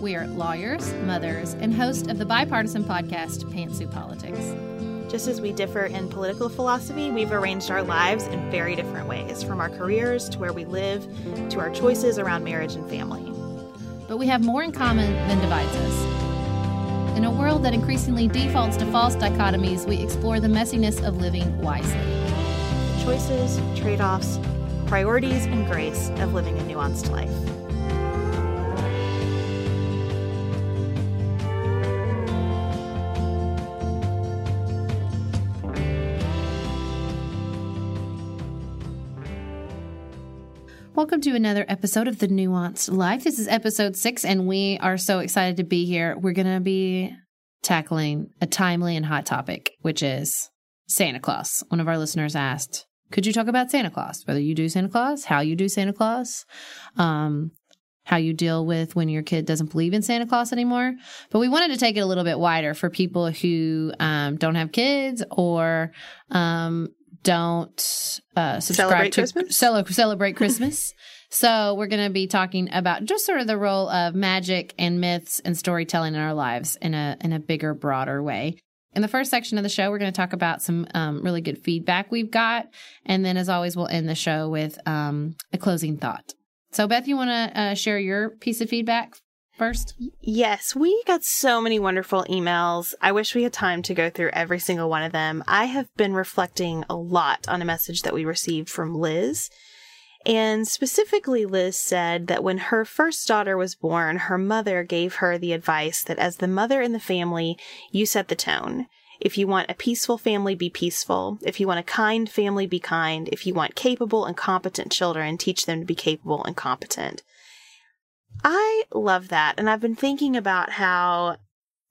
We are lawyers, mothers, and host of the bipartisan podcast Pantsuit Politics. Just as we differ in political philosophy, we've arranged our lives in very different ways, from our careers to where we live to our choices around marriage and family. But we have more in common than divides us. In a world that increasingly defaults to false dichotomies, we explore the messiness of living wisely. Choices, trade offs, priorities, and grace of living a nuanced life. Welcome to another episode of The Nuanced Life. This is episode six, and we are so excited to be here. We're going to be tackling a timely and hot topic, which is Santa Claus. One of our listeners asked, Could you talk about Santa Claus? Whether you do Santa Claus, how you do Santa Claus, um, how you deal with when your kid doesn't believe in Santa Claus anymore. But we wanted to take it a little bit wider for people who um, don't have kids or um, don't uh, subscribe Celebrate to Christmas? cele- celebrate Christmas. so we're going to be talking about just sort of the role of magic and myths and storytelling in our lives in a in a bigger, broader way. In the first section of the show, we're going to talk about some um, really good feedback we've got, and then, as always, we'll end the show with um, a closing thought. So, Beth, you want to uh, share your piece of feedback first? Yes, we got so many wonderful emails. I wish we had time to go through every single one of them. I have been reflecting a lot on a message that we received from Liz. And specifically, Liz said that when her first daughter was born, her mother gave her the advice that as the mother in the family, you set the tone. If you want a peaceful family, be peaceful. If you want a kind family, be kind. If you want capable and competent children, teach them to be capable and competent. I love that. And I've been thinking about how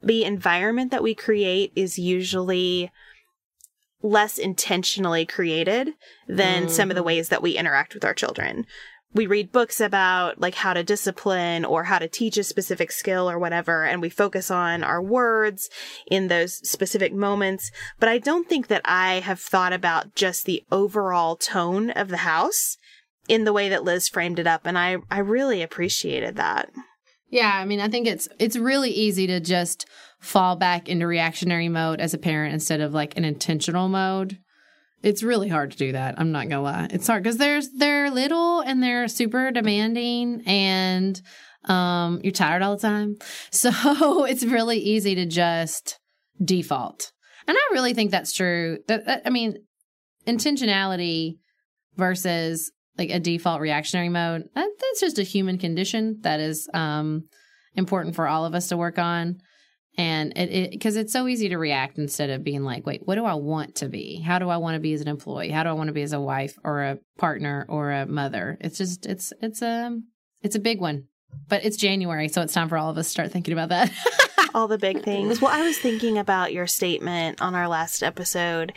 the environment that we create is usually less intentionally created than some of the mm. ways that we interact with our children. We read books about like how to discipline or how to teach a specific skill or whatever, and we focus on our words in those specific moments. But I don't think that I have thought about just the overall tone of the house in the way that Liz framed it up. And I, I really appreciated that. Yeah, I mean, I think it's it's really easy to just fall back into reactionary mode as a parent instead of like an intentional mode. It's really hard to do that. I'm not gonna lie. It's hard because there's they're little and they're super demanding and um you're tired all the time. So it's really easy to just default. And I really think that's true. That, that I mean, intentionality versus like a default reactionary mode. That, that's just a human condition that is um, important for all of us to work on. And it because it's so easy to react instead of being like, wait, what do I want to be? How do I want to be as an employee? How do I want to be as a wife or a partner or a mother? It's just it's it's a it's a big one. But it's January, so it's time for all of us to start thinking about that. all the big things. Well, I was thinking about your statement on our last episode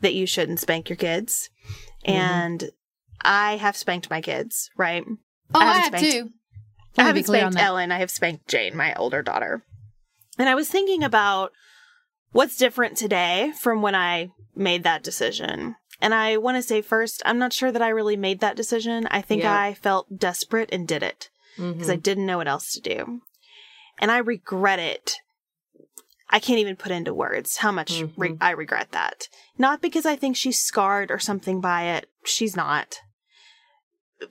that you shouldn't spank your kids. And I have spanked my kids, right? Oh, I, haven't have spanked- too. I Let me be haven't spanked. Ellen. I have spanked Jane, my older daughter. And I was thinking about what's different today from when I made that decision. And I want to say first, I'm not sure that I really made that decision. I think Yeah. I felt desperate and did it because I mm-hmm. didn't know what else to do. And I regret it. I can't even put into words how much re- mm-hmm. I regret that. Not because I think she's scarred or something by it. She's not.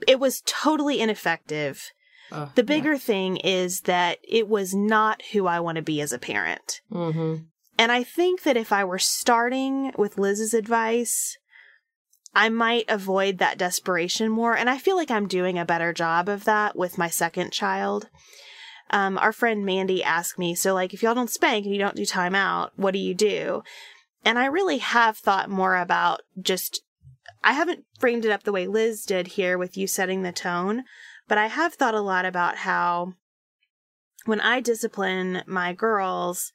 It was totally ineffective. Ugh, The bigger thing is that it was not who I want to be as a parent. Mm-hmm. And I think that if I were starting with Liz's advice, I might avoid that desperation more. And I feel like I'm doing a better job of that with my second child. um, our friend Mandy asked me, so like, if y'all don't spank and you don't do timeout, what do you do? And I really have thought more about just, I haven't framed it up the way Liz did here with you setting the tone, but I have thought a lot about how when I discipline my girls,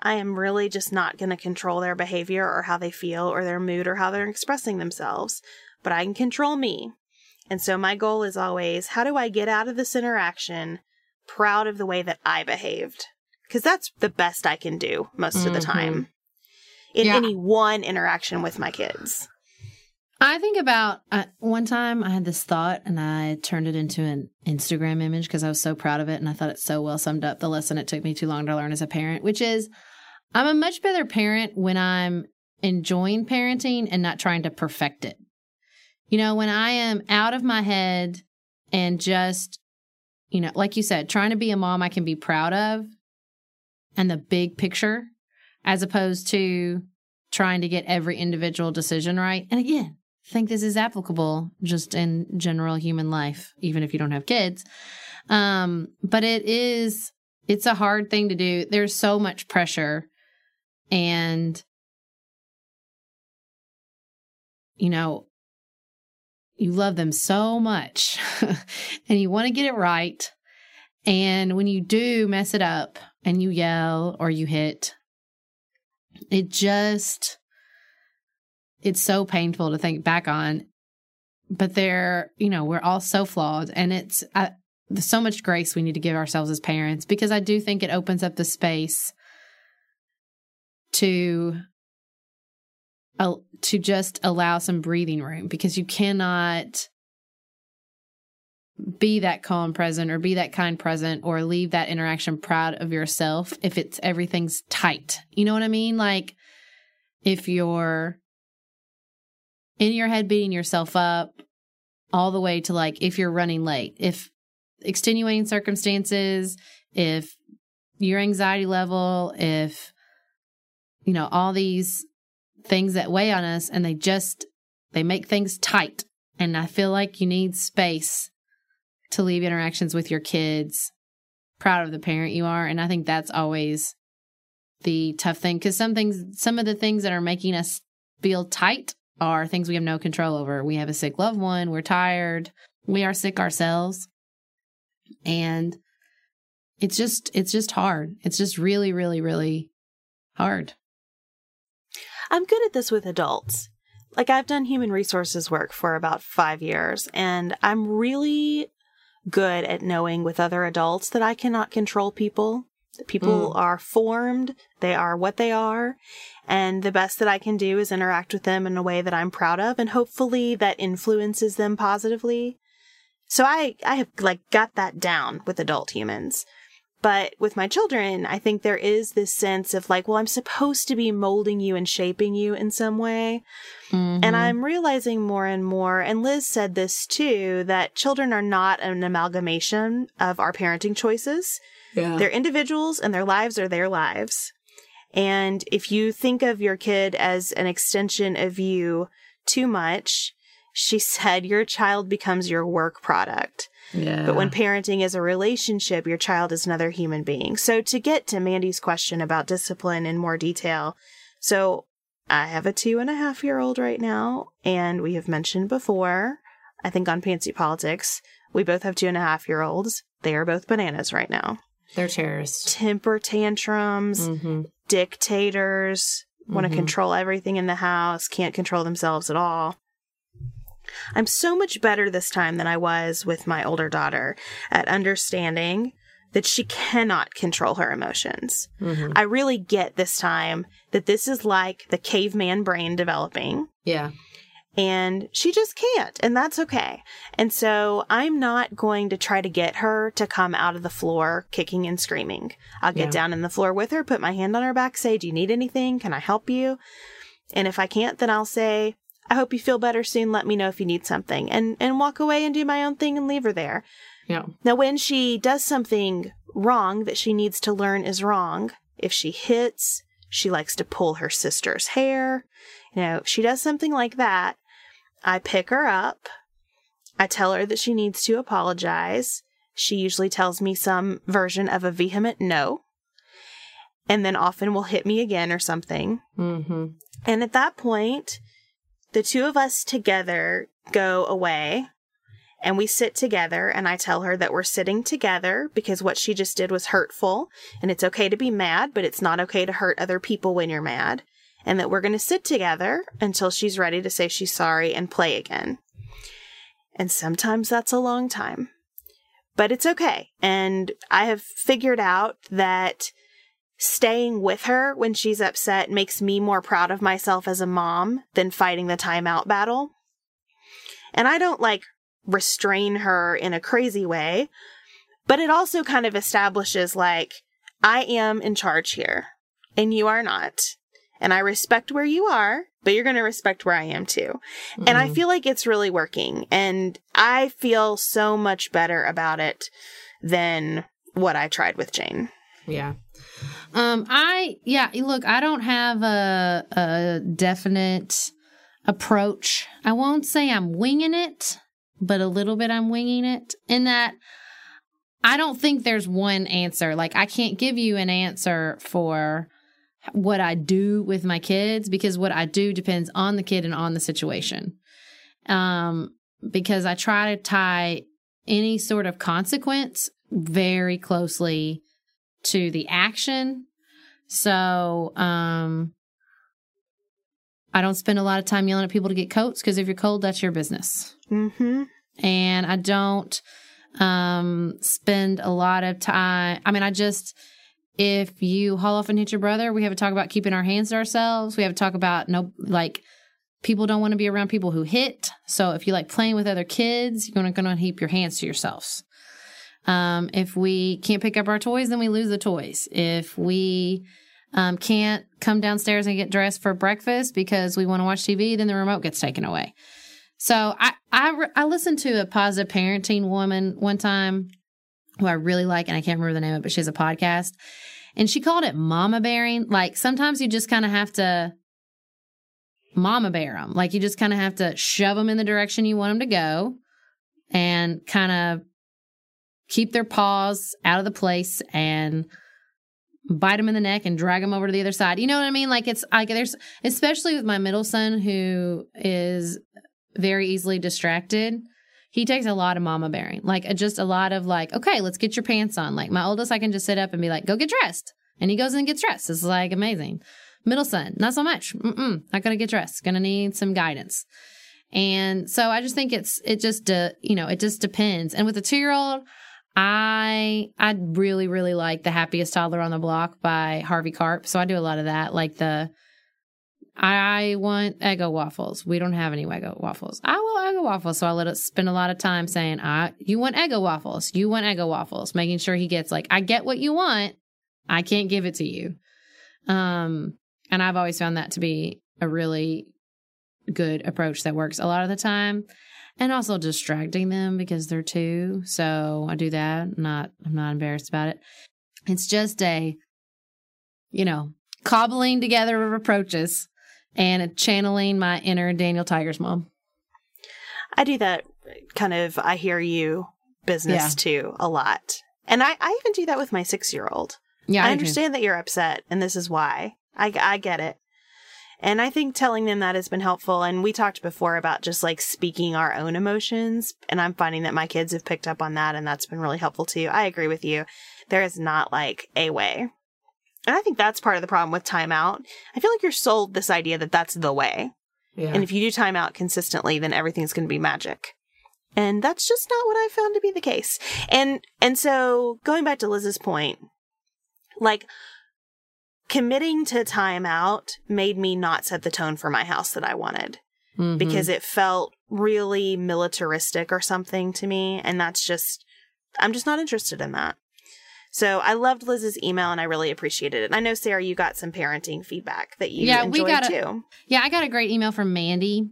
I am really just not going to control their behavior or how they feel or their mood or how they're expressing themselves, but I can control me. And so my goal is always how do I get out of this interaction proud of the way that I behaved? Because that's the best I can do most mm-hmm. of the mm-hmm. time in yeah. any one interaction with my kids. I think about uh, one time I had this thought and I turned it into an Instagram image because I was so proud of it and I thought it so well summed up the lesson it took me too long to learn as a parent, which is I'm a much better parent when I'm enjoying parenting and not trying to perfect it. You know, when I am out of my head and just, you know, like you said, trying to be a mom I can be proud of and the big picture as opposed to trying to get every individual decision right. And again, think this is applicable just in general human life, even if you don't have kids. Um, but it is, it's a hard thing to do. There's so much pressure and, you know, you love them so much and you want to get it right. And when you do mess it up and you yell or you hit, it just, it's so painful to think back on. But they're, you know, we're all so flawed. And it's I, so much grace we need to give ourselves as parents because I do think it opens up the space to uh, to just allow some breathing room because you cannot be that calm present or be that kind present or leave that interaction proud of yourself if it's everything's tight. You know what I mean? Like if you're in your head beating yourself up all the way to like if you're running late, if extenuating circumstances, if your anxiety level, if you know, all these things that weigh on us and they just they make things tight. And I feel like you need space to leave interactions with your kids proud of the parent you are. And I think that's always the tough thing because some things, some of the things that are making us feel tight are things we have no control over. We have a sick loved one, we're tired, we are sick ourselves. And it's just, it's just hard. It's just really, really, really hard. I'm good at this with adults. Like, I've done human resources work for about five years, and I'm really good at knowing with other adults that I cannot control people. People mm. are formed, they are what they are, and the best that I can do is interact with them in a way that I'm proud of and hopefully that influences them positively. So I I have like got that down with adult humans. But with my children, I think there is this sense of like, well, I'm supposed to be molding you and shaping you in some way. Mm-hmm. And I'm realizing more and more, and Liz said this too, that children are not an amalgamation of our parenting choices. Yeah. They're individuals and their lives are their lives. And if you think of your kid as an extension of you too much, she said your child becomes your work product. Yeah. But when parenting is a relationship, your child is another human being. So to get to Mandy's question about discipline in more detail, so I have a two and a half year old right now, and we have mentioned before, I think on Pantsuit Politics, we both have two and a half year olds. They are both bananas right now. They're terrorists. Temper tantrums, mm-hmm. dictators, want to mm-hmm. control everything in the house, can't control themselves at all. I'm so much better this time than I was with my older daughter at understanding that she cannot control her emotions. Mm-hmm. I really get this time that this is like the caveman brain developing. Yeah. And she just can't, and that's okay. And so I'm not going to try to get her to come out of the floor kicking and screaming. I'll get yeah. down in the floor with her, put my hand on her back, say, Do you need anything? Can I help you? And if I can't, then I'll say, I hope you feel better soon. Let me know if you need something and, and walk away and do my own thing and leave her there. Yeah. Now, when she does something wrong that she needs to learn is wrong, if she hits, she likes to pull her sister's hair. You know, if she does something like that. I pick her up. I tell her that she needs to apologize. She usually tells me some version of a vehement no, and then often will hit me again or something. Mm-hmm. And at that point, the two of us together go away and we sit together and I tell her that we're sitting together because what she just did was hurtful and it's okay to be mad, but it's not okay to hurt other people when you're mad and that we're going to sit together until she's ready to say she's sorry and play again. And sometimes that's a long time, but it's okay. And I have figured out that staying with her when she's upset makes me more proud of myself as a mom than fighting the timeout battle. And I don't like restrain her in a crazy way, but it also kind of establishes like, I am in charge here and you are not. And I respect where you are, but you're going to respect where I am too. Mm-hmm. And I feel like it's really working. And I feel so much better about it than what I tried with Jane. Yeah. Um, I, yeah, look, I don't have a, a definite approach. I won't say I'm winging it, but a little bit I'm winging it in that I don't think there's one answer. Like, I can't give you an answer for what I do with my kids because what I do depends on the kid and on the situation. Um, because I try to tie any sort of consequence very closely to the action. So, um, I don't spend a lot of time yelling at people to get coats because if you're cold, that's your business. Mm-hmm. And I don't um, spend a lot of time. I mean, I just, if you haul off and hit your brother, we have to talk about keeping our hands to ourselves. We have to talk about no, like, people don't want to be around people who hit. So if you like playing with other kids, you're going to keep your hands to yourselves. Um, if we can't pick up our toys, then we lose the toys. If we um, can't come downstairs and get dressed for breakfast because we want to watch TV, then the remote gets taken away. So I, I, I listened to a positive parenting woman one time who I really like, and I can't remember the name of it, but she has a podcast. And she called it mama bearing. Like sometimes you just kind of have to mama bear them. Like you just kind of have to shove them in the direction you want them to go and kind of keep their paws out of the place and bite them in the neck and drag them over to the other side. You know what I mean? Like it's like there's especially with my middle son who is very easily distracted. He takes a lot of mama bearing, like just a lot of like, okay, let's get your pants on. Like my oldest, I can just sit up and be like, go get dressed, and he goes and gets dressed. It's like amazing. Middle son, not so much. Mm-mm, not gonna get dressed. Gonna need some guidance. And so I just think it's it just uh, you know it just depends. And with a two year old, I I really really like the happiest toddler on the block by Harvey Karp. So I do a lot of that, like the I want Eggo waffles. We don't have any Eggo waffles. I want Eggo waffles, so I let it spend a lot of time saying, "I you want Eggo waffles. You want Eggo waffles." Making sure he gets like, "I get what you want. I can't give it to you." Um, and I've always found that to be a really good approach that works a lot of the time and also distracting them because they're two. So I do that. Not I'm not embarrassed about it. It's just a you know, cobbling together of approaches and channeling my inner Daniel Tiger's mom. I do that kind of I hear you business yeah. too a lot. And I, I even do that with my six year old. Yeah. I, I understand that you're upset and this is why. I, I get it. And I think telling them that has been helpful. And we talked before about just like speaking our own emotions. And I'm finding that my kids have picked up on that and that's been really helpful too. I agree with you. There is not like a way. And I think that's part of the problem with timeout. I feel like you're sold this idea that that's the way. Yeah. And if you do timeout consistently, then everything's going to be magic. And that's just not what I found to be the case. And, and so going back to Liz's point, like committing to timeout made me not set the tone for my house that I wanted mm-hmm. because it felt really militaristic or something to me. And that's just, I'm just not interested in that. So I loved Liz's email and I really appreciated it. And I know, Sarah, you got some parenting feedback that you yeah, enjoyed we got a, too. Yeah, I got a great email from Mandy.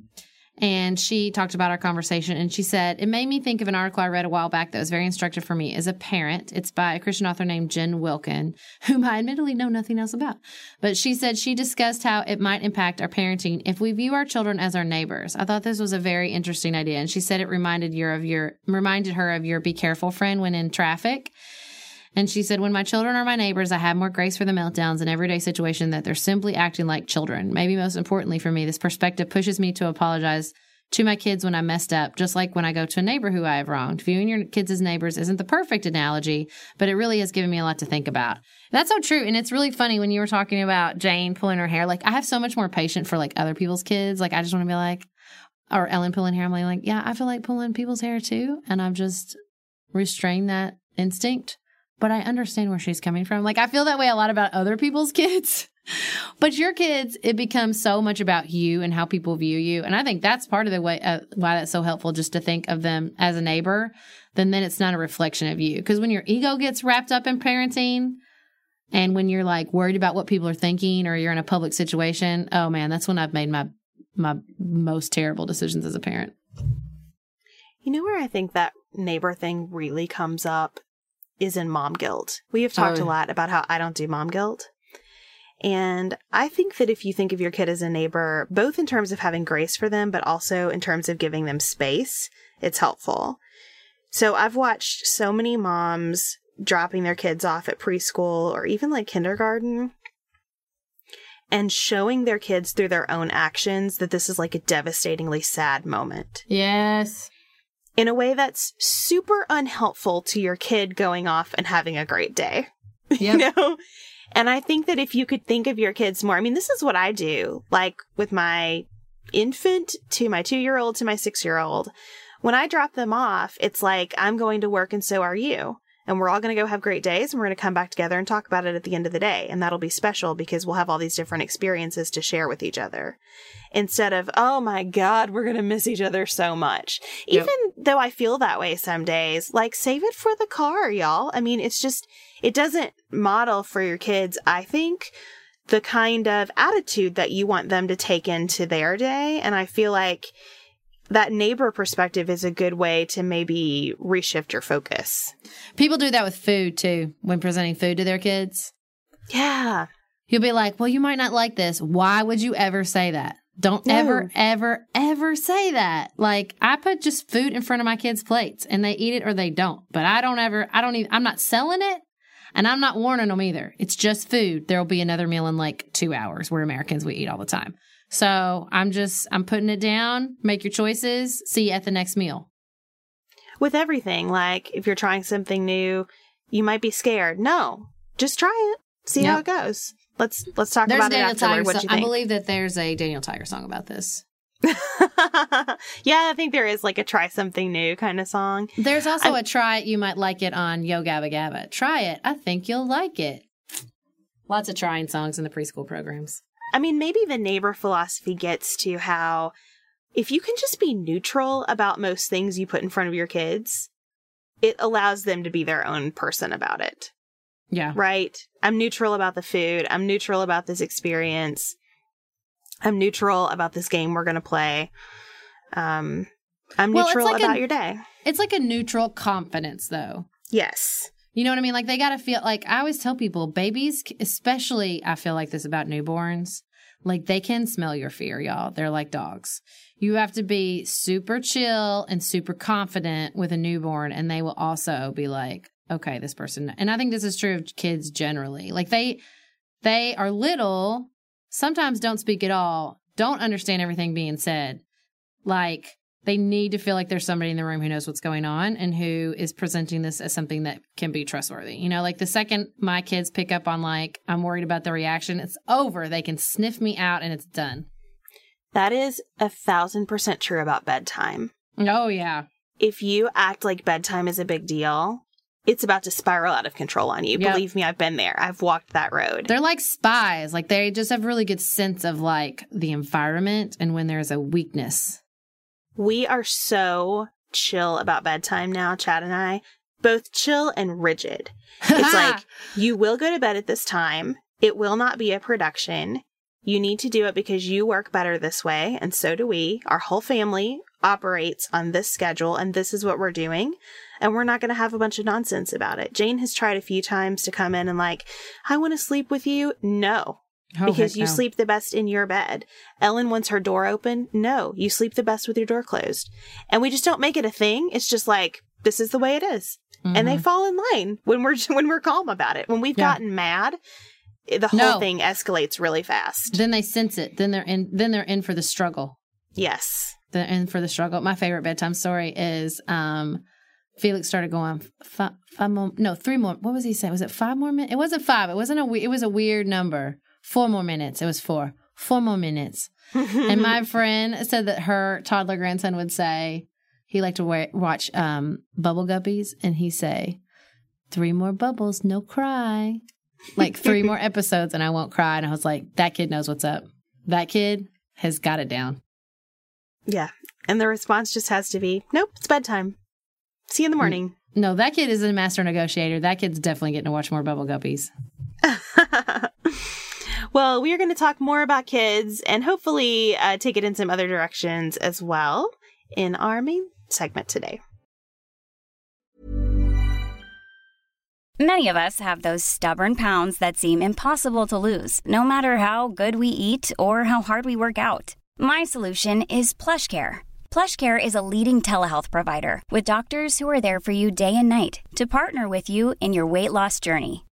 And she talked about our conversation and she said, It made me think of an article I read a while back that was very instructive for me as a parent. It's by a Christian author named Jen Wilkin, whom I admittedly know nothing else about. But she said she discussed how it might impact our parenting if we view our children as our neighbors. I thought this was a very interesting idea. And she said it reminded you of your reminded her of your be careful friend when in traffic. And she said, When my children are my neighbors, I have more grace for the meltdowns in everyday situation that they're simply acting like children. Maybe most importantly for me, this perspective pushes me to apologize to my kids when I messed up, just like when I go to a neighbor who I have wronged. Viewing your kids as neighbors isn't the perfect analogy, but it really has given me a lot to think about. That's so true. And it's really funny when you were talking about Jane pulling her hair. Like, I have so much more patience for like other people's kids. Like, I just want to be like, or Ellen pulling hair. I'm like, yeah, I feel like pulling people's hair too. And I've just restrained that instinct but I understand where she's coming from. Like, I feel that way a lot about other people's kids. but your kids, it becomes so much about you and how people view you. And I think that's part of the way uh, why that's so helpful just to think of them as a neighbor. Then then it's not a reflection of you. Because when your ego gets wrapped up in parenting, and when you're like worried about what people are thinking, or you're in a public situation, oh man, that's when I've made my my most terrible decisions as a parent. You know where I think that neighbor thing really comes up is in mom guilt. We have talked oh. a lot about how I don't do mom guilt. And I think that if you think of your kid as a neighbor, both in terms of having grace for them, but also in terms of giving them space, it's helpful. So I've watched so many moms dropping their kids off at preschool or even like kindergarten and showing their kids through their own actions that this is like a devastatingly sad moment. Yes in a way that's super unhelpful to your kid going off and having a great day. Yep. you know? And I think that if you could think of your kids more, I mean, this is what I do, like with my infant to my two year old to my six year old. When I drop them off, it's like, I'm going to work and so are you and we're all going to go have great days and we're going to come back together and talk about it at the end of the day. And that'll be special because we'll have all these different experiences to share with each other instead of, oh my God, we're going to miss each other so much. Yep. Even though I feel that way some days, like save it for the car, y'all. I mean, it's just, it doesn't model for your kids, I think, the kind of attitude that you want them to take into their day. And I feel like, that neighbor perspective is a good way to maybe reshift your focus. People do that with food too when presenting food to their kids. Yeah. You'll be like, well, you might not like this. Why would you ever say that? Don't no. ever, ever, ever say that. Like, I put just food in front of my kids' plates and they eat it or they don't. But I don't ever, I don't even, I'm not selling it and I'm not warning them either. It's just food. There'll be another meal in like two hours. We're Americans, we eat all the time. So I'm just, I'm putting it down. Make your choices. See you at the next meal. With everything, like if you're trying something new, you might be scared. No, just try it. See yep. how it goes. Let's let's talk there's about Daniel it afterward. What do you think? I believe that there's a Daniel Tiger song about this. yeah, I think there is like a try something new kind of song. There's also I'm, a try it, you might like it on Yo Gabba Gabba. Try it. I think you'll like it. Lots of trying songs in the preschool programs. I mean, maybe the neighbor philosophy gets to how if you can just be neutral about most things you put in front of your kids, it allows them to be their own person about it. Yeah. Right? I'm neutral about the food. I'm neutral about this experience. I'm neutral about this game we're going to play. Um, I'm well, neutral like about a, your day. It's like a neutral confidence, though. Yes. You know what I mean? Like they got to feel like I always tell people, babies, especially I feel like this about newborns, like they can smell your fear, y'all. They're like dogs. You have to be super chill and super confident with a newborn, and they will also be like, okay, this person. And I think this is true of kids generally. Like they, they are little, sometimes don't speak at all, don't understand everything being said. Like they need to feel like there's somebody in the room who knows what's going on and who is presenting this as something that can be trustworthy. You know, like the second my kids pick up on like I'm worried about the reaction, it's over. They can sniff me out and it's done. That is a thousand percent true about bedtime. Oh yeah. If you act like bedtime is a big deal, it's about to spiral out of control on you. Yep. Believe me, I've been there. I've walked that road. They're like spies. Like they just have really good sense of like the environment and when there's a weakness. We are so chill about bedtime now, Chad and I. Both chill and rigid. It's like, you will go to bed at this time. It will not be a production. You need to do it because you work better this way, and so do we. Our whole family operates on this schedule, and this is what we're doing. And we're not going to have a bunch of nonsense about it. Jane has tried a few times to come in and, like, I want to sleep with you. No, Oh, because you no. sleep the best in your bed. Ellen wants her door open. No, you sleep the best with your door closed. And we just don't make it a thing. It's just like, this is the way it is. And they fall in line when we're when we're calm about it. When we've Mm-hmm. Yeah. gotten mad, the whole No. thing escalates really fast. Then they sense it. Then they're in. Then they're in for the struggle. yes. They're in for the struggle. My favorite bedtime story is um, Felix started going five, five more. No, three more. What was he saying? Was it five more minutes? It wasn't five. It wasn't a. It was a weird number. Four more minutes. It was four. Four more minutes. and my friend said that her toddler grandson would say he liked to wa- watch um, Bubble Guppies, and he say, three more bubbles, no cry. Like three more episodes, and I won't cry. And I was like, that kid knows what's up. That kid has got it down. Yeah. And the response just has to be, nope, it's bedtime. See you in the morning. No, that kid is a master negotiator. That kid's definitely getting to watch more Bubble Guppies. well, we are going to talk more about kids and hopefully uh, take it in some other directions as well in our main segment today. Many of us have those stubborn pounds that seem impossible to lose, no matter how good we eat or how hard we work out. My solution is PlushCare. PlushCare is a leading telehealth provider with doctors who are there for you day and night to partner with you in your weight loss journey.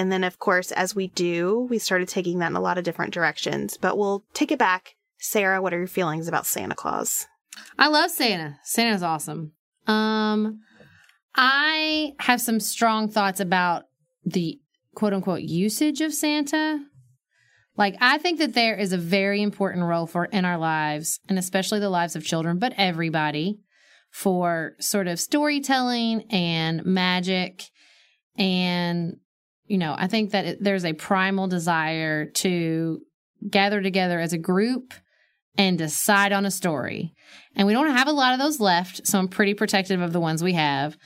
And then, of course, as we do, we started taking that in a lot of different directions. But we'll take it back. Sarah, what are your feelings about Santa Claus? I love Santa. Santa's awesome. Um, I have some strong thoughts about the quote unquote usage of Santa. Like, I think that there is a very important role for in our lives, and especially the lives of children, but everybody, for sort of storytelling and magic. And, you know, I think that it, there's a primal desire to gather together as a group and decide on a story. And we don't have a lot of those left, so I'm pretty protective of the ones we have.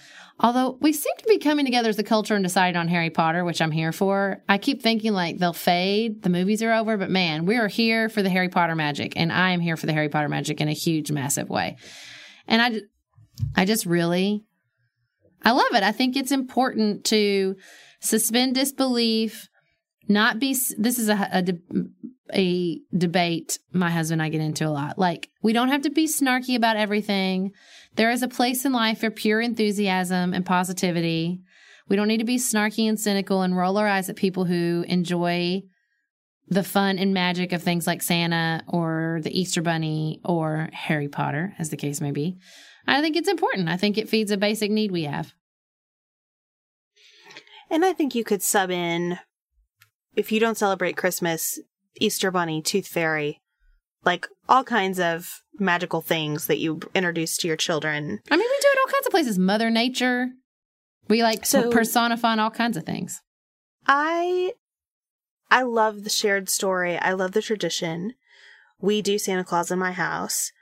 Although we seem to be coming together as a culture and deciding on Harry Potter, which I'm here for. I keep thinking like they'll fade, the movies are over, but man, we are here for the Harry Potter magic, and I am here for the Harry Potter magic in a huge, massive way. And I, I just really, I love it. I think it's important to suspend disbelief, not be. This is a, a a debate my husband and I get into a lot. Like, we don't have to be snarky about everything. There is a place in life for pure enthusiasm and positivity. We don't need to be snarky and cynical and roll our eyes at people who enjoy the fun and magic of things like Santa or the Easter Bunny or Harry Potter, as the case may be. I think it's important. I think it feeds a basic need we have. And I think you could sub in, if you don't celebrate Christmas, Easter Bunny, Tooth Fairy, like all kinds of magical things that you introduce to your children. I mean, we do it all kinds of places. Mother Nature. We like So- personifying all kinds of things. I I love the shared story. I love the tradition. We do Santa Claus in my house.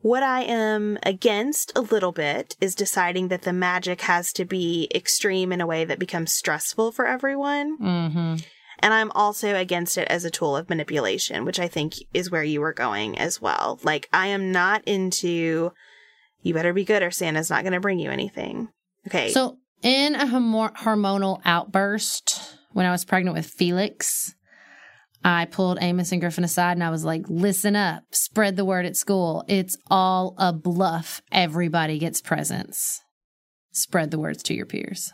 What I am against a little bit is deciding that the magic has to be extreme in a way that becomes stressful for everyone. Mm-hmm. And I'm also against it as a tool of manipulation, which I think is where you were going as well. Like, I am not into, you better be good or Santa's not going to bring you anything. Okay. So, in a hormonal outburst, when I was pregnant with Felix, I pulled Amos and Griffin aside and I was like, listen up, spread the word at school. It's all a bluff. Everybody gets presents. Spread the words to your peers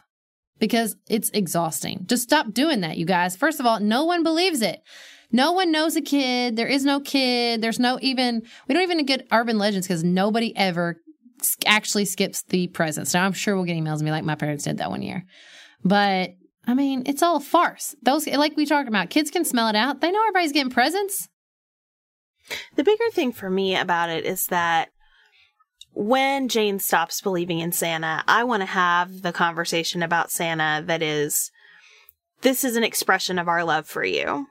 because it's exhausting. Just stop doing that, you guys. First of all, no one believes it. No one knows a kid. There is no kid. There's no even, we don't even get urban legends because nobody ever actually skips the presents. Now, I'm sure we'll get emails and be like, my parents did that one year. But I mean, it's all a farce. Those, like we talked about, kids can smell it out. They know everybody's getting presents. The bigger thing for me about it is that when Jane stops believing in Santa, I want to have the conversation about Santa that is, this is an expression of our love for you.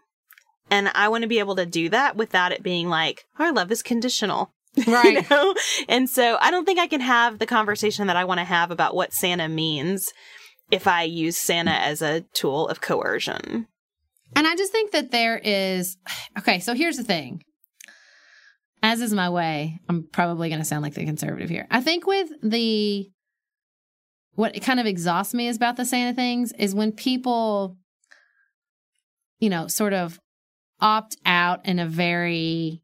And I want to be able to do that without it being like, our love is conditional. Right. you know? And so I don't think I can have the conversation that I want to have about what Santa means if I use Santa as a tool of coercion. And I just think that there is okay, so here's the thing. As is my way, I'm probably going to sound like the conservative here. I think with the what kind of exhausts me is about the Santa things is when people you know, sort of opt out in a very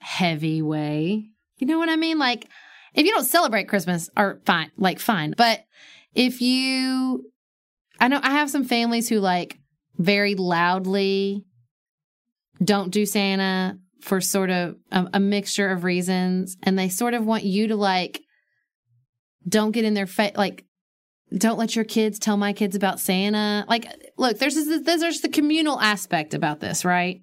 heavy way. You know what I mean? Like if you don't celebrate Christmas or fine, like fine, but if you I know I have some families who like very loudly don't do Santa for sort of a, a mixture of reasons, and they sort of want you to like don't get in their face, like don't let your kids tell my kids about Santa. Like, look, there's this, there's the communal aspect about this, right?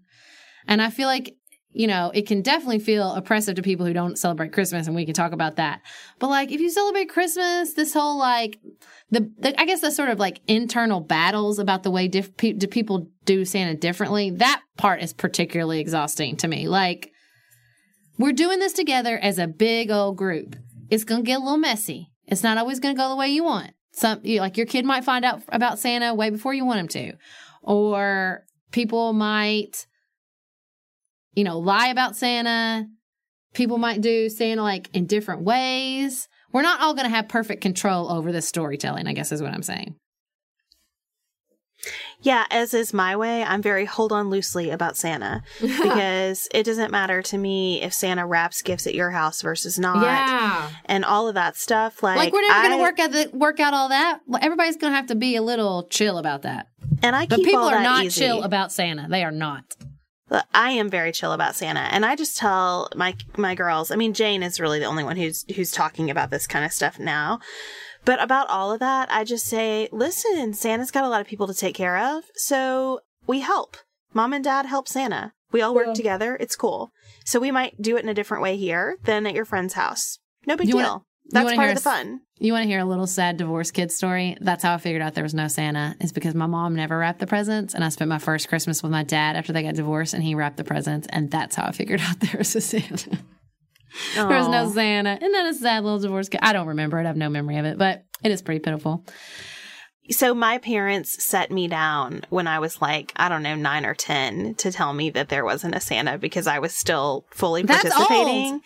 And I feel like you know, it can definitely feel oppressive to people who don't celebrate Christmas, and we can talk about that. But like, if you celebrate Christmas, this whole like the, the I guess the sort of like internal battles about the way diff- pe- do people do Santa differently. That part is particularly exhausting to me. Like, we're doing this together as a big old group. It's gonna get a little messy. It's not always gonna go the way you want. Some you, like your kid might find out about Santa way before you want him to, or people might you know, lie about Santa. People might do Santa like in different ways. We're not all going to have perfect control over the storytelling, I guess is what I'm saying. Yeah, as is my way, I'm very hold on loosely about Santa because it doesn't matter to me if Santa wraps gifts at your house versus not. Yeah. And all of that stuff. Like, Like we're never going to work out the, work out all that. Everybody's going to have to be a little chill about that. And I But people are not easy. chill about Santa. They are not. I am very chill about Santa, and I just tell my my girls. I mean, Jane is really the only one who's who's talking about this kind of stuff now. But about all of that, I just say, listen, Santa's got a lot of people to take care of, so we help. Mom and Dad help Santa. We all work together. It's cool. So we might do it in a different way here than at your friend's house. No big You deal. wanna- That's part hear of the a fun. You want to hear a little sad divorce kid story? That's how I figured out there was no Santa. Is because my mom never wrapped the presents, and I spent my first Christmas with my dad after they got divorced, and he wrapped the presents, and that's how I figured out there was a Santa. there was no. Santa, and then a sad little divorce kid. I don't remember it. I have no memory of it, but it is pretty pitiful. So my parents set me down when I was like, I don't know, nine or 10 to tell me that there wasn't a Santa because I was still fully That's participating. old.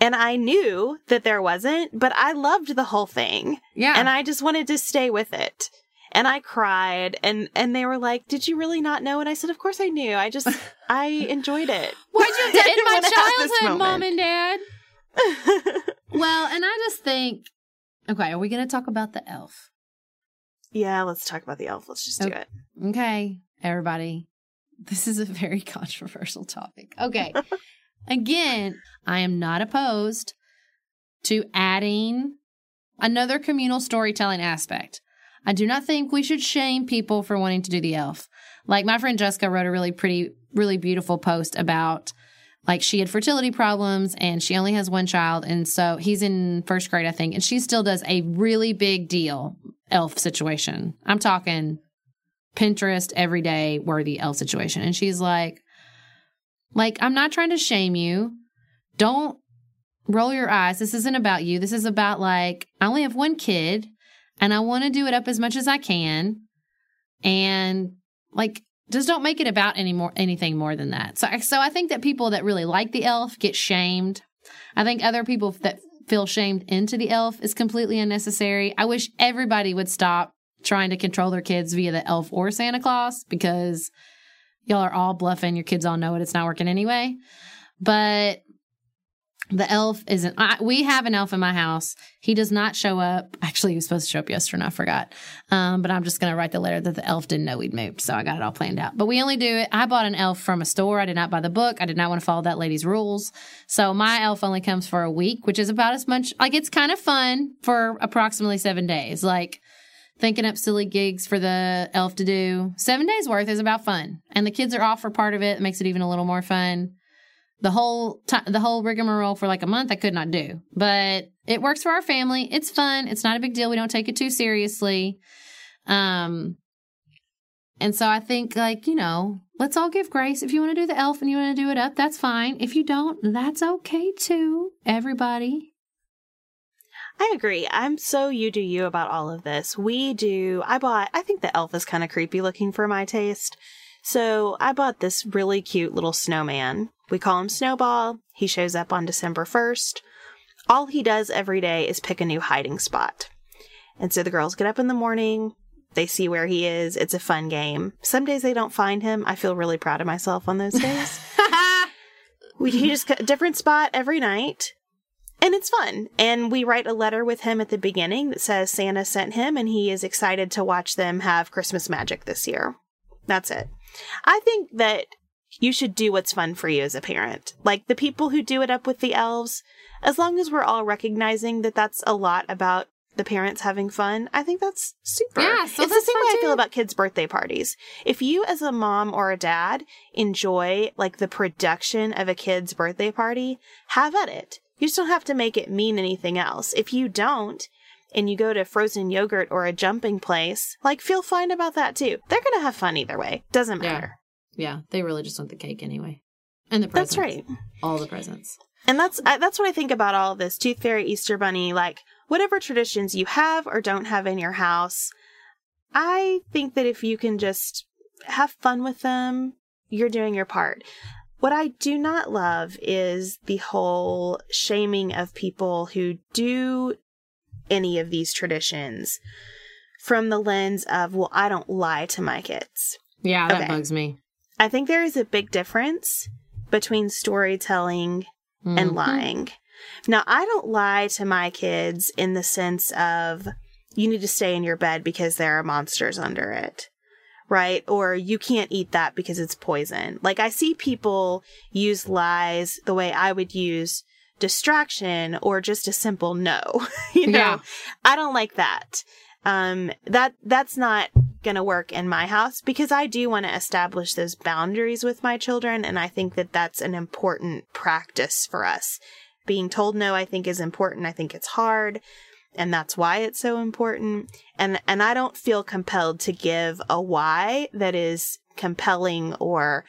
And I knew that there wasn't, but I loved the whole thing. Yeah, And I just wanted to stay with it. And I cried and, and they were like, did you really not know? And I said, of course I knew. I just, I enjoyed it. Why'd you have to I end my wanna have this childhood, mom and dad? Well, and I just think, okay, are we going to talk about the elf? yeah, let's talk about the elf. Let's just do it. Okay, everybody. This is a very controversial topic. Okay. Again, I am not opposed to adding another communal storytelling aspect. I do not think we should shame people for wanting to do the elf. Like my friend Jessica wrote a really pretty, really beautiful post about like she had fertility problems and she only has one child. And so he's in first grade, I think. And she still does a really big deal elf situation. I'm talking Pinterest everyday worthy elf situation. And she's like, like, I'm not trying to shame you. Don't roll your eyes. This isn't about you. This is about like, I only have one kid and I want to do it up as much as I can. And like, just don't make it about any more, anything more than that. So, so I think that people that really like the elf get shamed. I think other people that feel shamed into the elf is completely unnecessary. I wish everybody would stop trying to control their kids via the elf or Santa Claus because y'all are all bluffing. Your kids all know it. It's not working anyway. But the elf isn't. I, we have an elf in my house. He does not show up. Actually, he was supposed to show up yesterday. and I forgot. Um, but I'm just going to write the letter that the elf didn't know we'd moved. So I got it all planned out. But we only do it. I bought an elf from a store. I did not buy the book. I did not want to follow that lady's rules. So my elf only comes for a week, which is about as much. Like it's kind of fun for approximately seven days. Like thinking up silly gigs for the elf to do. Seven days worth is about fun, and the kids are off for part of it. it makes it even a little more fun. The whole t- the whole rigmarole for like a month, I could not do, but it works for our family. It's fun. It's not a big deal. We don't take it too seriously. Um, and so I think like you know, let's all give grace. If you want to do the elf and you want to do it up, that's fine. If you don't, that's okay too. Everybody, I agree. I'm so you do you about all of this. We do. I bought, I think the elf is kind of creepy looking for my taste. So I bought this really cute little snowman. We call him Snowball. He shows up on December 1st. All he does every day is pick a new hiding spot. And so the girls get up in the morning. They see where he is. It's a fun game. Some days they don't find him. I feel really proud of myself on those days. we he just a different spot every night and it's fun. And we write a letter with him at the beginning that says Santa sent him and he is excited to watch them have Christmas magic this year. That's it. I think that you should do what's fun for you as a parent. Like the people who do it up with the elves, as long as we're all recognizing that that's a lot about the parents having fun, I think that's super. Yeah, so it's the same way I feel about kids' birthday parties. If you, as a mom or a dad, enjoy like the production of a kid's birthday party, have at it. You just don't have to make it mean anything else. If you don't, and you go to frozen yogurt or a jumping place, like feel fine about that too. They're gonna have fun either way. Doesn't Yeah. matter. yeah, they really just want the cake anyway, and the presents. That's right. All the presents. And that's I, that's what I think about all this Tooth Fairy, Easter Bunny, like whatever traditions you have or don't have in your house. I think that if you can just have fun with them, you're doing your part. What I do not love is the whole shaming of people who do any of these traditions from the lens of, well, I don't lie to my kids. Yeah, that Okay. bugs me. I think there is a big difference between storytelling and Mhm. lying. Now, I don't lie to my kids in the sense of you need to stay in your bed because there are monsters under it, right? Or you can't eat that because it's poison. Like, I see people use lies the way I would use distraction or just a simple no. you know, Yeah. I don't like that. Um, that, that's not gonna work in my house because I do want to establish those boundaries with my children. And I think that that's an important practice for us. Being told no, I think is important. I think it's hard. And that's why it's so important. And, and I don't feel compelled to give a why that is compelling or,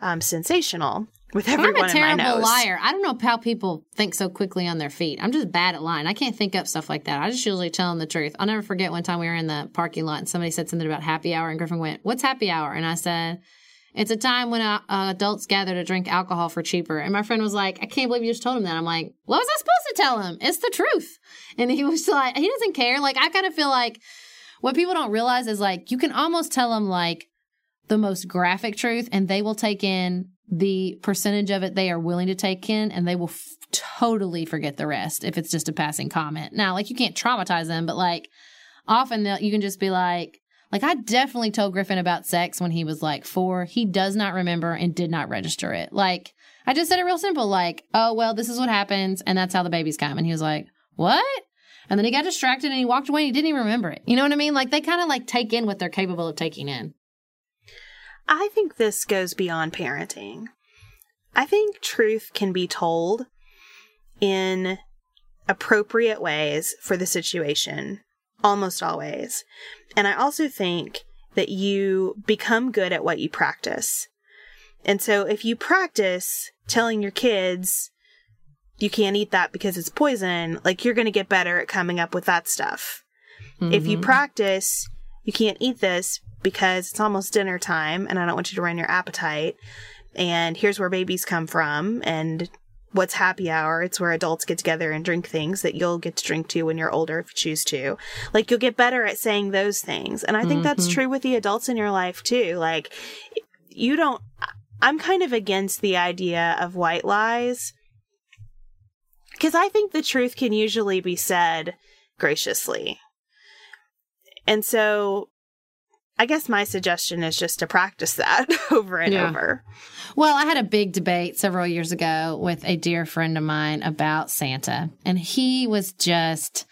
um, sensational with I'm everyone a in my terrible liar. I don't know how people think so quickly on their feet. I'm just bad at lying. I can't think up stuff like that. I just usually tell them the truth. I'll never forget one time we were in the parking lot and somebody said something about happy hour, and Griffin went, "What's happy hour?" And I said, "It's a time when uh, uh, adults gather to drink alcohol for cheaper." And my friend was like, "I can't believe you just told him that." I'm like, "What was I supposed to tell him? It's the truth." And he was like, "He doesn't care." Like I kind of feel like what people don't realize is like you can almost tell them like the most graphic truth and they will take in the percentage of it they are willing to take in and they will f- totally forget the rest if it's just a passing comment. Now, like you can't traumatize them, but like often you can just be like, like I definitely told Griffin about sex when he was like four. He does not remember and did not register it. Like I just said it real simple, like, oh well, this is what happens, and that's how the babies come. And he was like, what? And then he got distracted and he walked away and he didn't even remember it. You know what I mean? Like they kind of like take in what they're capable of taking in. I think this goes beyond parenting. I think truth can be told in appropriate ways for the situation, almost always. And I also think that you become good at what you practice. And so if you practice telling your kids, you can't eat that because it's poison, like you're going to get better at coming up with that stuff. If you Mhm. practice, you can't eat this because it's almost dinner time and I don't want you to run your appetite. And here's where babies come from. And what's happy hour? It's where adults get together and drink things that you'll get to drink to when you're older if you choose to. Like you'll get better at saying those things. And I think that's Mhm. true with the adults in your life too. Like you don't, I'm kind of against the idea of white lies because I think the truth can usually be said graciously. And so I guess my suggestion is just to practice that over and Yeah. over. Well, I had a big debate several years ago with a dear friend of mine about Santa, and he was just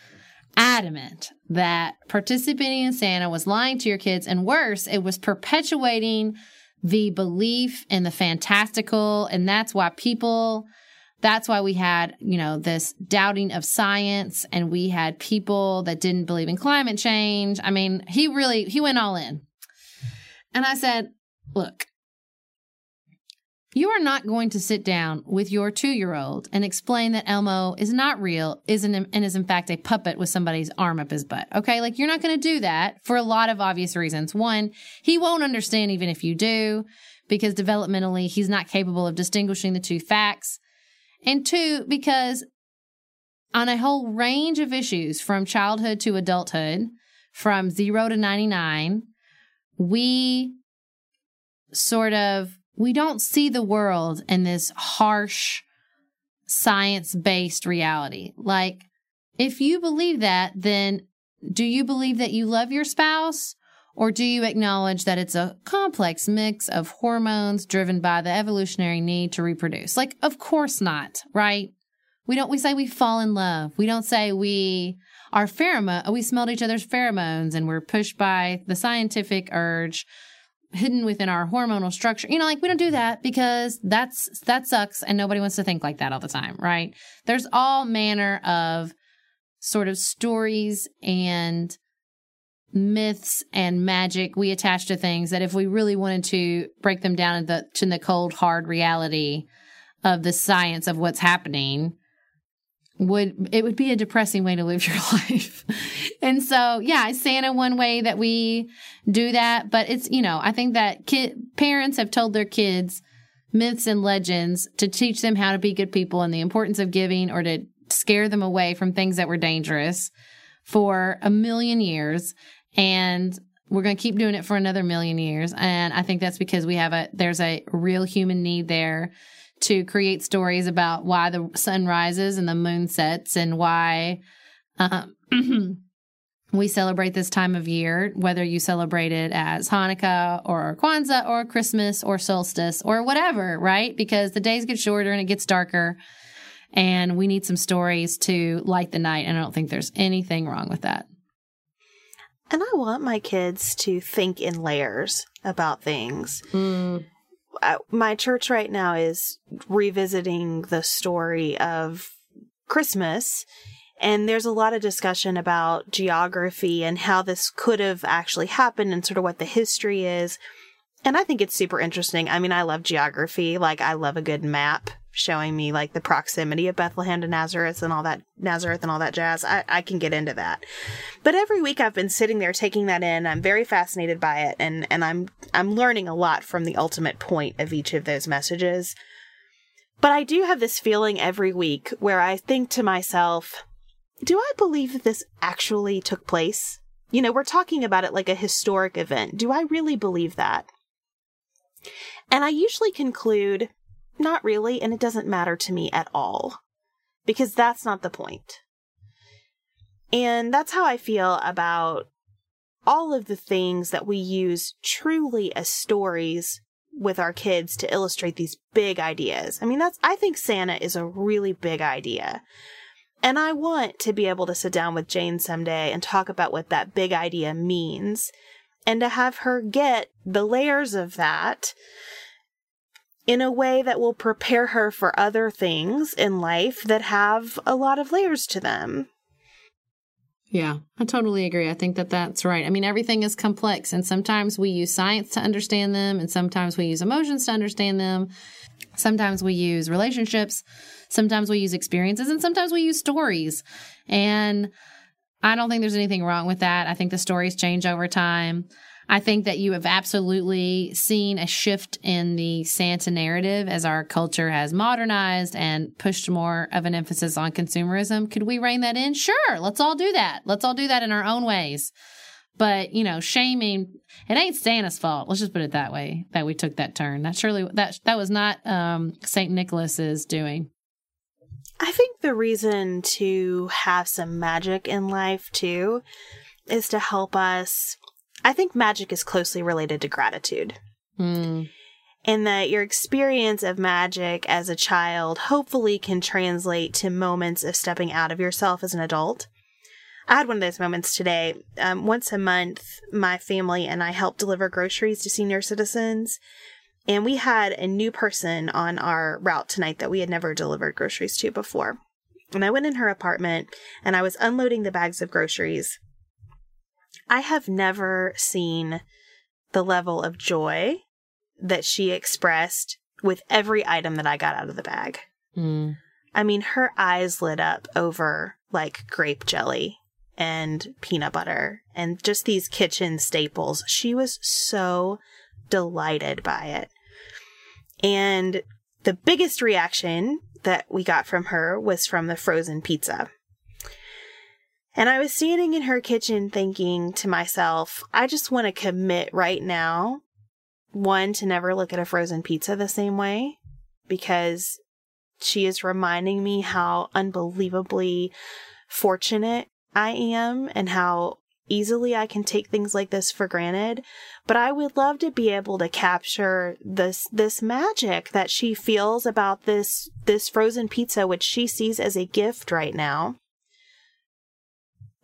adamant that participating in Santa was lying to your kids, and worse, it was perpetuating the belief in the fantastical, and that's why people. That's why we had, you know, this doubting of science and we had people that didn't believe in climate change. I mean, he really, he went all in. And I said, look, you are not going to sit down with your two year old and explain that Elmo is not real, isn't and is in fact a puppet with somebody's arm up his butt. Okay, like you're not going to do that for a lot of obvious reasons. One, he won't understand even if you do, because developmentally he's not capable of distinguishing the two facts. And two, because on a whole range of issues from childhood to adulthood, from zero to 99, we sort of we don't see the world in this harsh science based reality. Like, if you believe that, then do you believe that you love your spouse? Or do you acknowledge that it's a complex mix of hormones driven by the evolutionary need to reproduce? Like, of course not, right? We don't, we say we fall in love. We don't say we are pheromone, we smelled each other's pheromones and we're pushed by the scientific urge hidden within our hormonal structure. You know, like we don't do that because that's that sucks and nobody wants to think like that all the time, right? There's all manner of sort of stories and myths and magic we attach to things that if we really wanted to break them down in the to the cold hard reality of the science of what's happening would it would be a depressing way to live your life. and so, yeah, Santa one way that we do that, but it's, you know, I think that kid parents have told their kids myths and legends to teach them how to be good people and the importance of giving or to scare them away from things that were dangerous for a million years. And we're going to keep doing it for another million years. And I think that's because we have a there's a real human need there to create stories about why the sun rises and the moon sets and why um, we celebrate this time of year, whether you celebrate it as Hanukkah or Kwanzaa or Christmas or solstice or whatever, right? Because the days get shorter and it gets darker and we need some stories to light the night. And I don't think there's anything wrong with that. And I want my kids to think in layers about things. Mm my church right now is revisiting the story of Christmas. And there's a lot of discussion about geography and how this could have actually happened and sort of what the history is. And I think it's super interesting. I mean, I love geography. Like, I love a good map showing me like the proximity of Bethlehem to Nazareth and all that Nazareth and all that jazz. I, I can get into that. But every week I've been sitting there taking that in. I'm very fascinated by it and, and I'm I'm learning a lot from the ultimate point of each of those messages. But I do have this feeling every week where I think to myself, do I believe that this actually took place? You know, we're talking about it like a historic event. Do I really believe that? And I usually conclude not really, and it doesn't matter to me at all. Because that's not the point. And that's how I feel about all of the things that we use truly as stories with our kids to illustrate these big ideas. I mean, that's, I think Santa is a really big idea. And I want to be able to sit down with Jane someday and talk about what that big idea means and to have her get the layers of that in a way that will prepare her for other things in life that have a lot of layers to them. Yeah, I totally agree. I think that that's right. I mean, everything is complex, and sometimes we use science to understand them, and sometimes we use emotions to understand them. Sometimes we use relationships, sometimes we use experiences, and sometimes we use stories. And I don't think there's anything wrong with that. I think the stories change over time. I think that you have absolutely seen a shift in the Santa narrative as our culture has modernized and pushed more of an emphasis on consumerism. Could we rein that in? Sure. Let's all do that. Let's all do that in our own ways. But, you know, shaming, it ain't Santa's fault. Let's just put it that way, that we took that turn. That surely, that, that was not, um, St. Nicholas's doing. I think the reason to have some magic in life too is to help us I think magic is closely related to gratitude. Mm. And that your experience of magic as a child hopefully can translate to moments of stepping out of yourself as an adult. I had one of those moments today. Um, once a month, my family and I help deliver groceries to senior citizens. And we had a new person on our route tonight that we had never delivered groceries to before. And I went in her apartment and I was unloading the bags of groceries. I have never seen the level of joy that she expressed with every item that I got out of the bag. Mm. I mean, her eyes lit up over like grape jelly and peanut butter and just these kitchen staples. She was so delighted by it. And the biggest reaction that we got from her was from the frozen pizza. And I was standing in her kitchen thinking to myself, I just want to commit right now, one, to never look at a frozen pizza the same way, because she is reminding me how unbelievably fortunate I am and how easily I can take things like this for granted, but I would love to be able to capture this this magic that she feels about this this frozen pizza which she sees as a gift right now.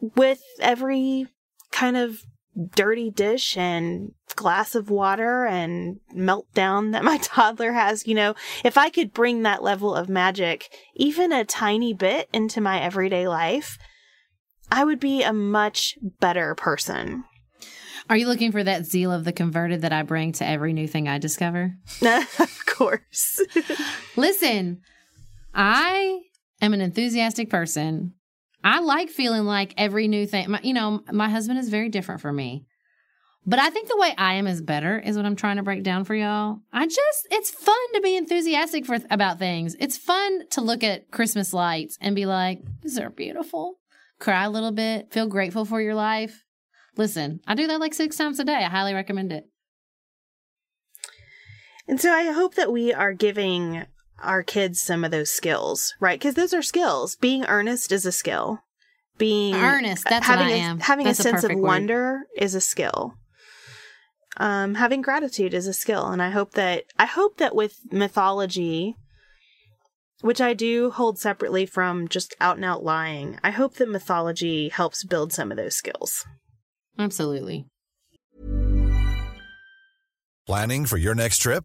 With every kind of dirty dish and glass of water and meltdown that my toddler has, you know, if I could bring that level of magic even a tiny bit into my everyday life, I would be a much better person. Are you looking for that zeal of the converted that I bring to every new thing I discover? of course. Listen, I am an enthusiastic person. I like feeling like every new thing, my, you know, my husband is very different from me. But I think the way I am is better is what I'm trying to break down for y'all. I just it's fun to be enthusiastic for about things. It's fun to look at Christmas lights and be like, "These are beautiful." Cry a little bit, feel grateful for your life. Listen, I do that like 6 times a day. I highly recommend it. And so I hope that we are giving our kids some of those skills, right? Because those are skills. Being earnest is a skill. Being earnest, that's having what I a, am. Having That's a sense of perfect word. wonder is a skill. Um, having gratitude is a skill, and I hope that I hope that with mythology, which I do hold separately from just out and out lying, I hope that mythology helps build some of those skills. Absolutely. Planning for your next trip?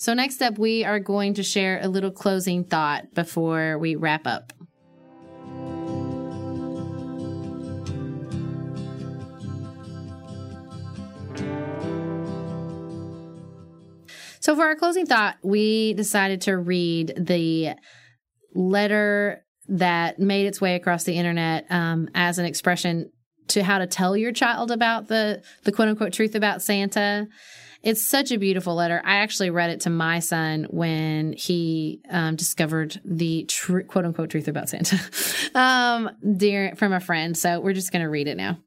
So, next up, we are going to share a little closing thought before we wrap up. So, for our closing thought, we decided to read the letter that made its way across the internet um, as an expression to how to tell your child about the the quote unquote truth about Santa. It's such a beautiful letter. I actually read it to my son when he um, discovered the tr- quote unquote truth about Santa um, dear, from a friend. So we're just going to read it now.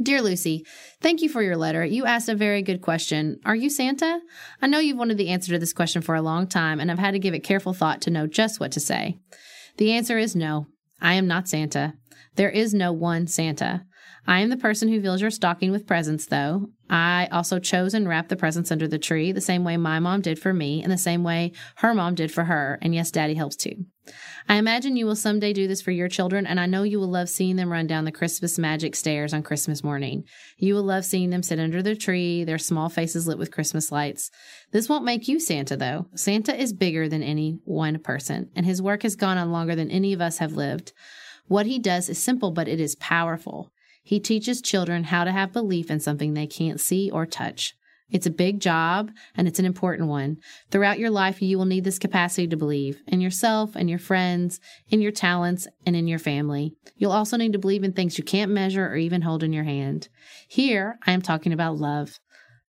Dear Lucy, thank you for your letter. You asked a very good question. Are you Santa? I know you've wanted the answer to this question for a long time, and I've had to give it careful thought to know just what to say. The answer is no. I am not Santa. There is no one Santa. I am the person who fills your stocking with presents, though. I also chose and wrapped the presents under the tree the same way my mom did for me and the same way her mom did for her. And yes, daddy helps too. I imagine you will someday do this for your children, and I know you will love seeing them run down the Christmas magic stairs on Christmas morning. You will love seeing them sit under the tree, their small faces lit with Christmas lights. This won't make you Santa, though. Santa is bigger than any one person, and his work has gone on longer than any of us have lived. What he does is simple, but it is powerful. He teaches children how to have belief in something they can't see or touch. It's a big job and it's an important one. Throughout your life, you will need this capacity to believe in yourself and your friends, in your talents, and in your family. You'll also need to believe in things you can't measure or even hold in your hand. Here, I am talking about love,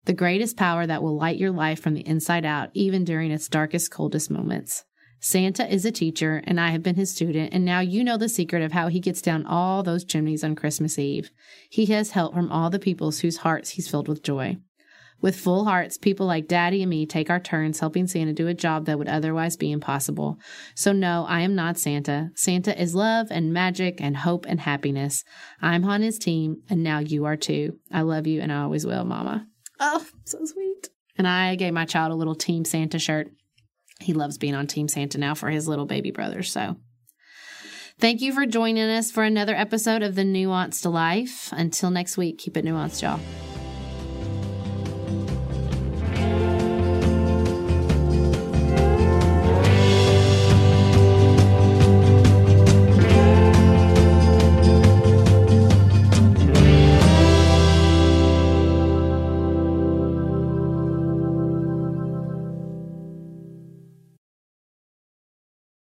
the greatest power that will light your life from the inside out, even during its darkest, coldest moments. Santa is a teacher, and I have been his student, and now you know the secret of how he gets down all those chimneys on Christmas Eve. He has help from all the peoples whose hearts he's filled with joy. With full hearts, people like Daddy and me take our turns helping Santa do a job that would otherwise be impossible. So, no, I am not Santa. Santa is love and magic and hope and happiness. I'm on his team, and now you are too. I love you, and I always will, Mama. Oh, so sweet. And I gave my child a little Team Santa shirt. He loves being on Team Santa now for his little baby brother. So, thank you for joining us for another episode of The Nuanced Life. Until next week, keep it nuanced, y'all.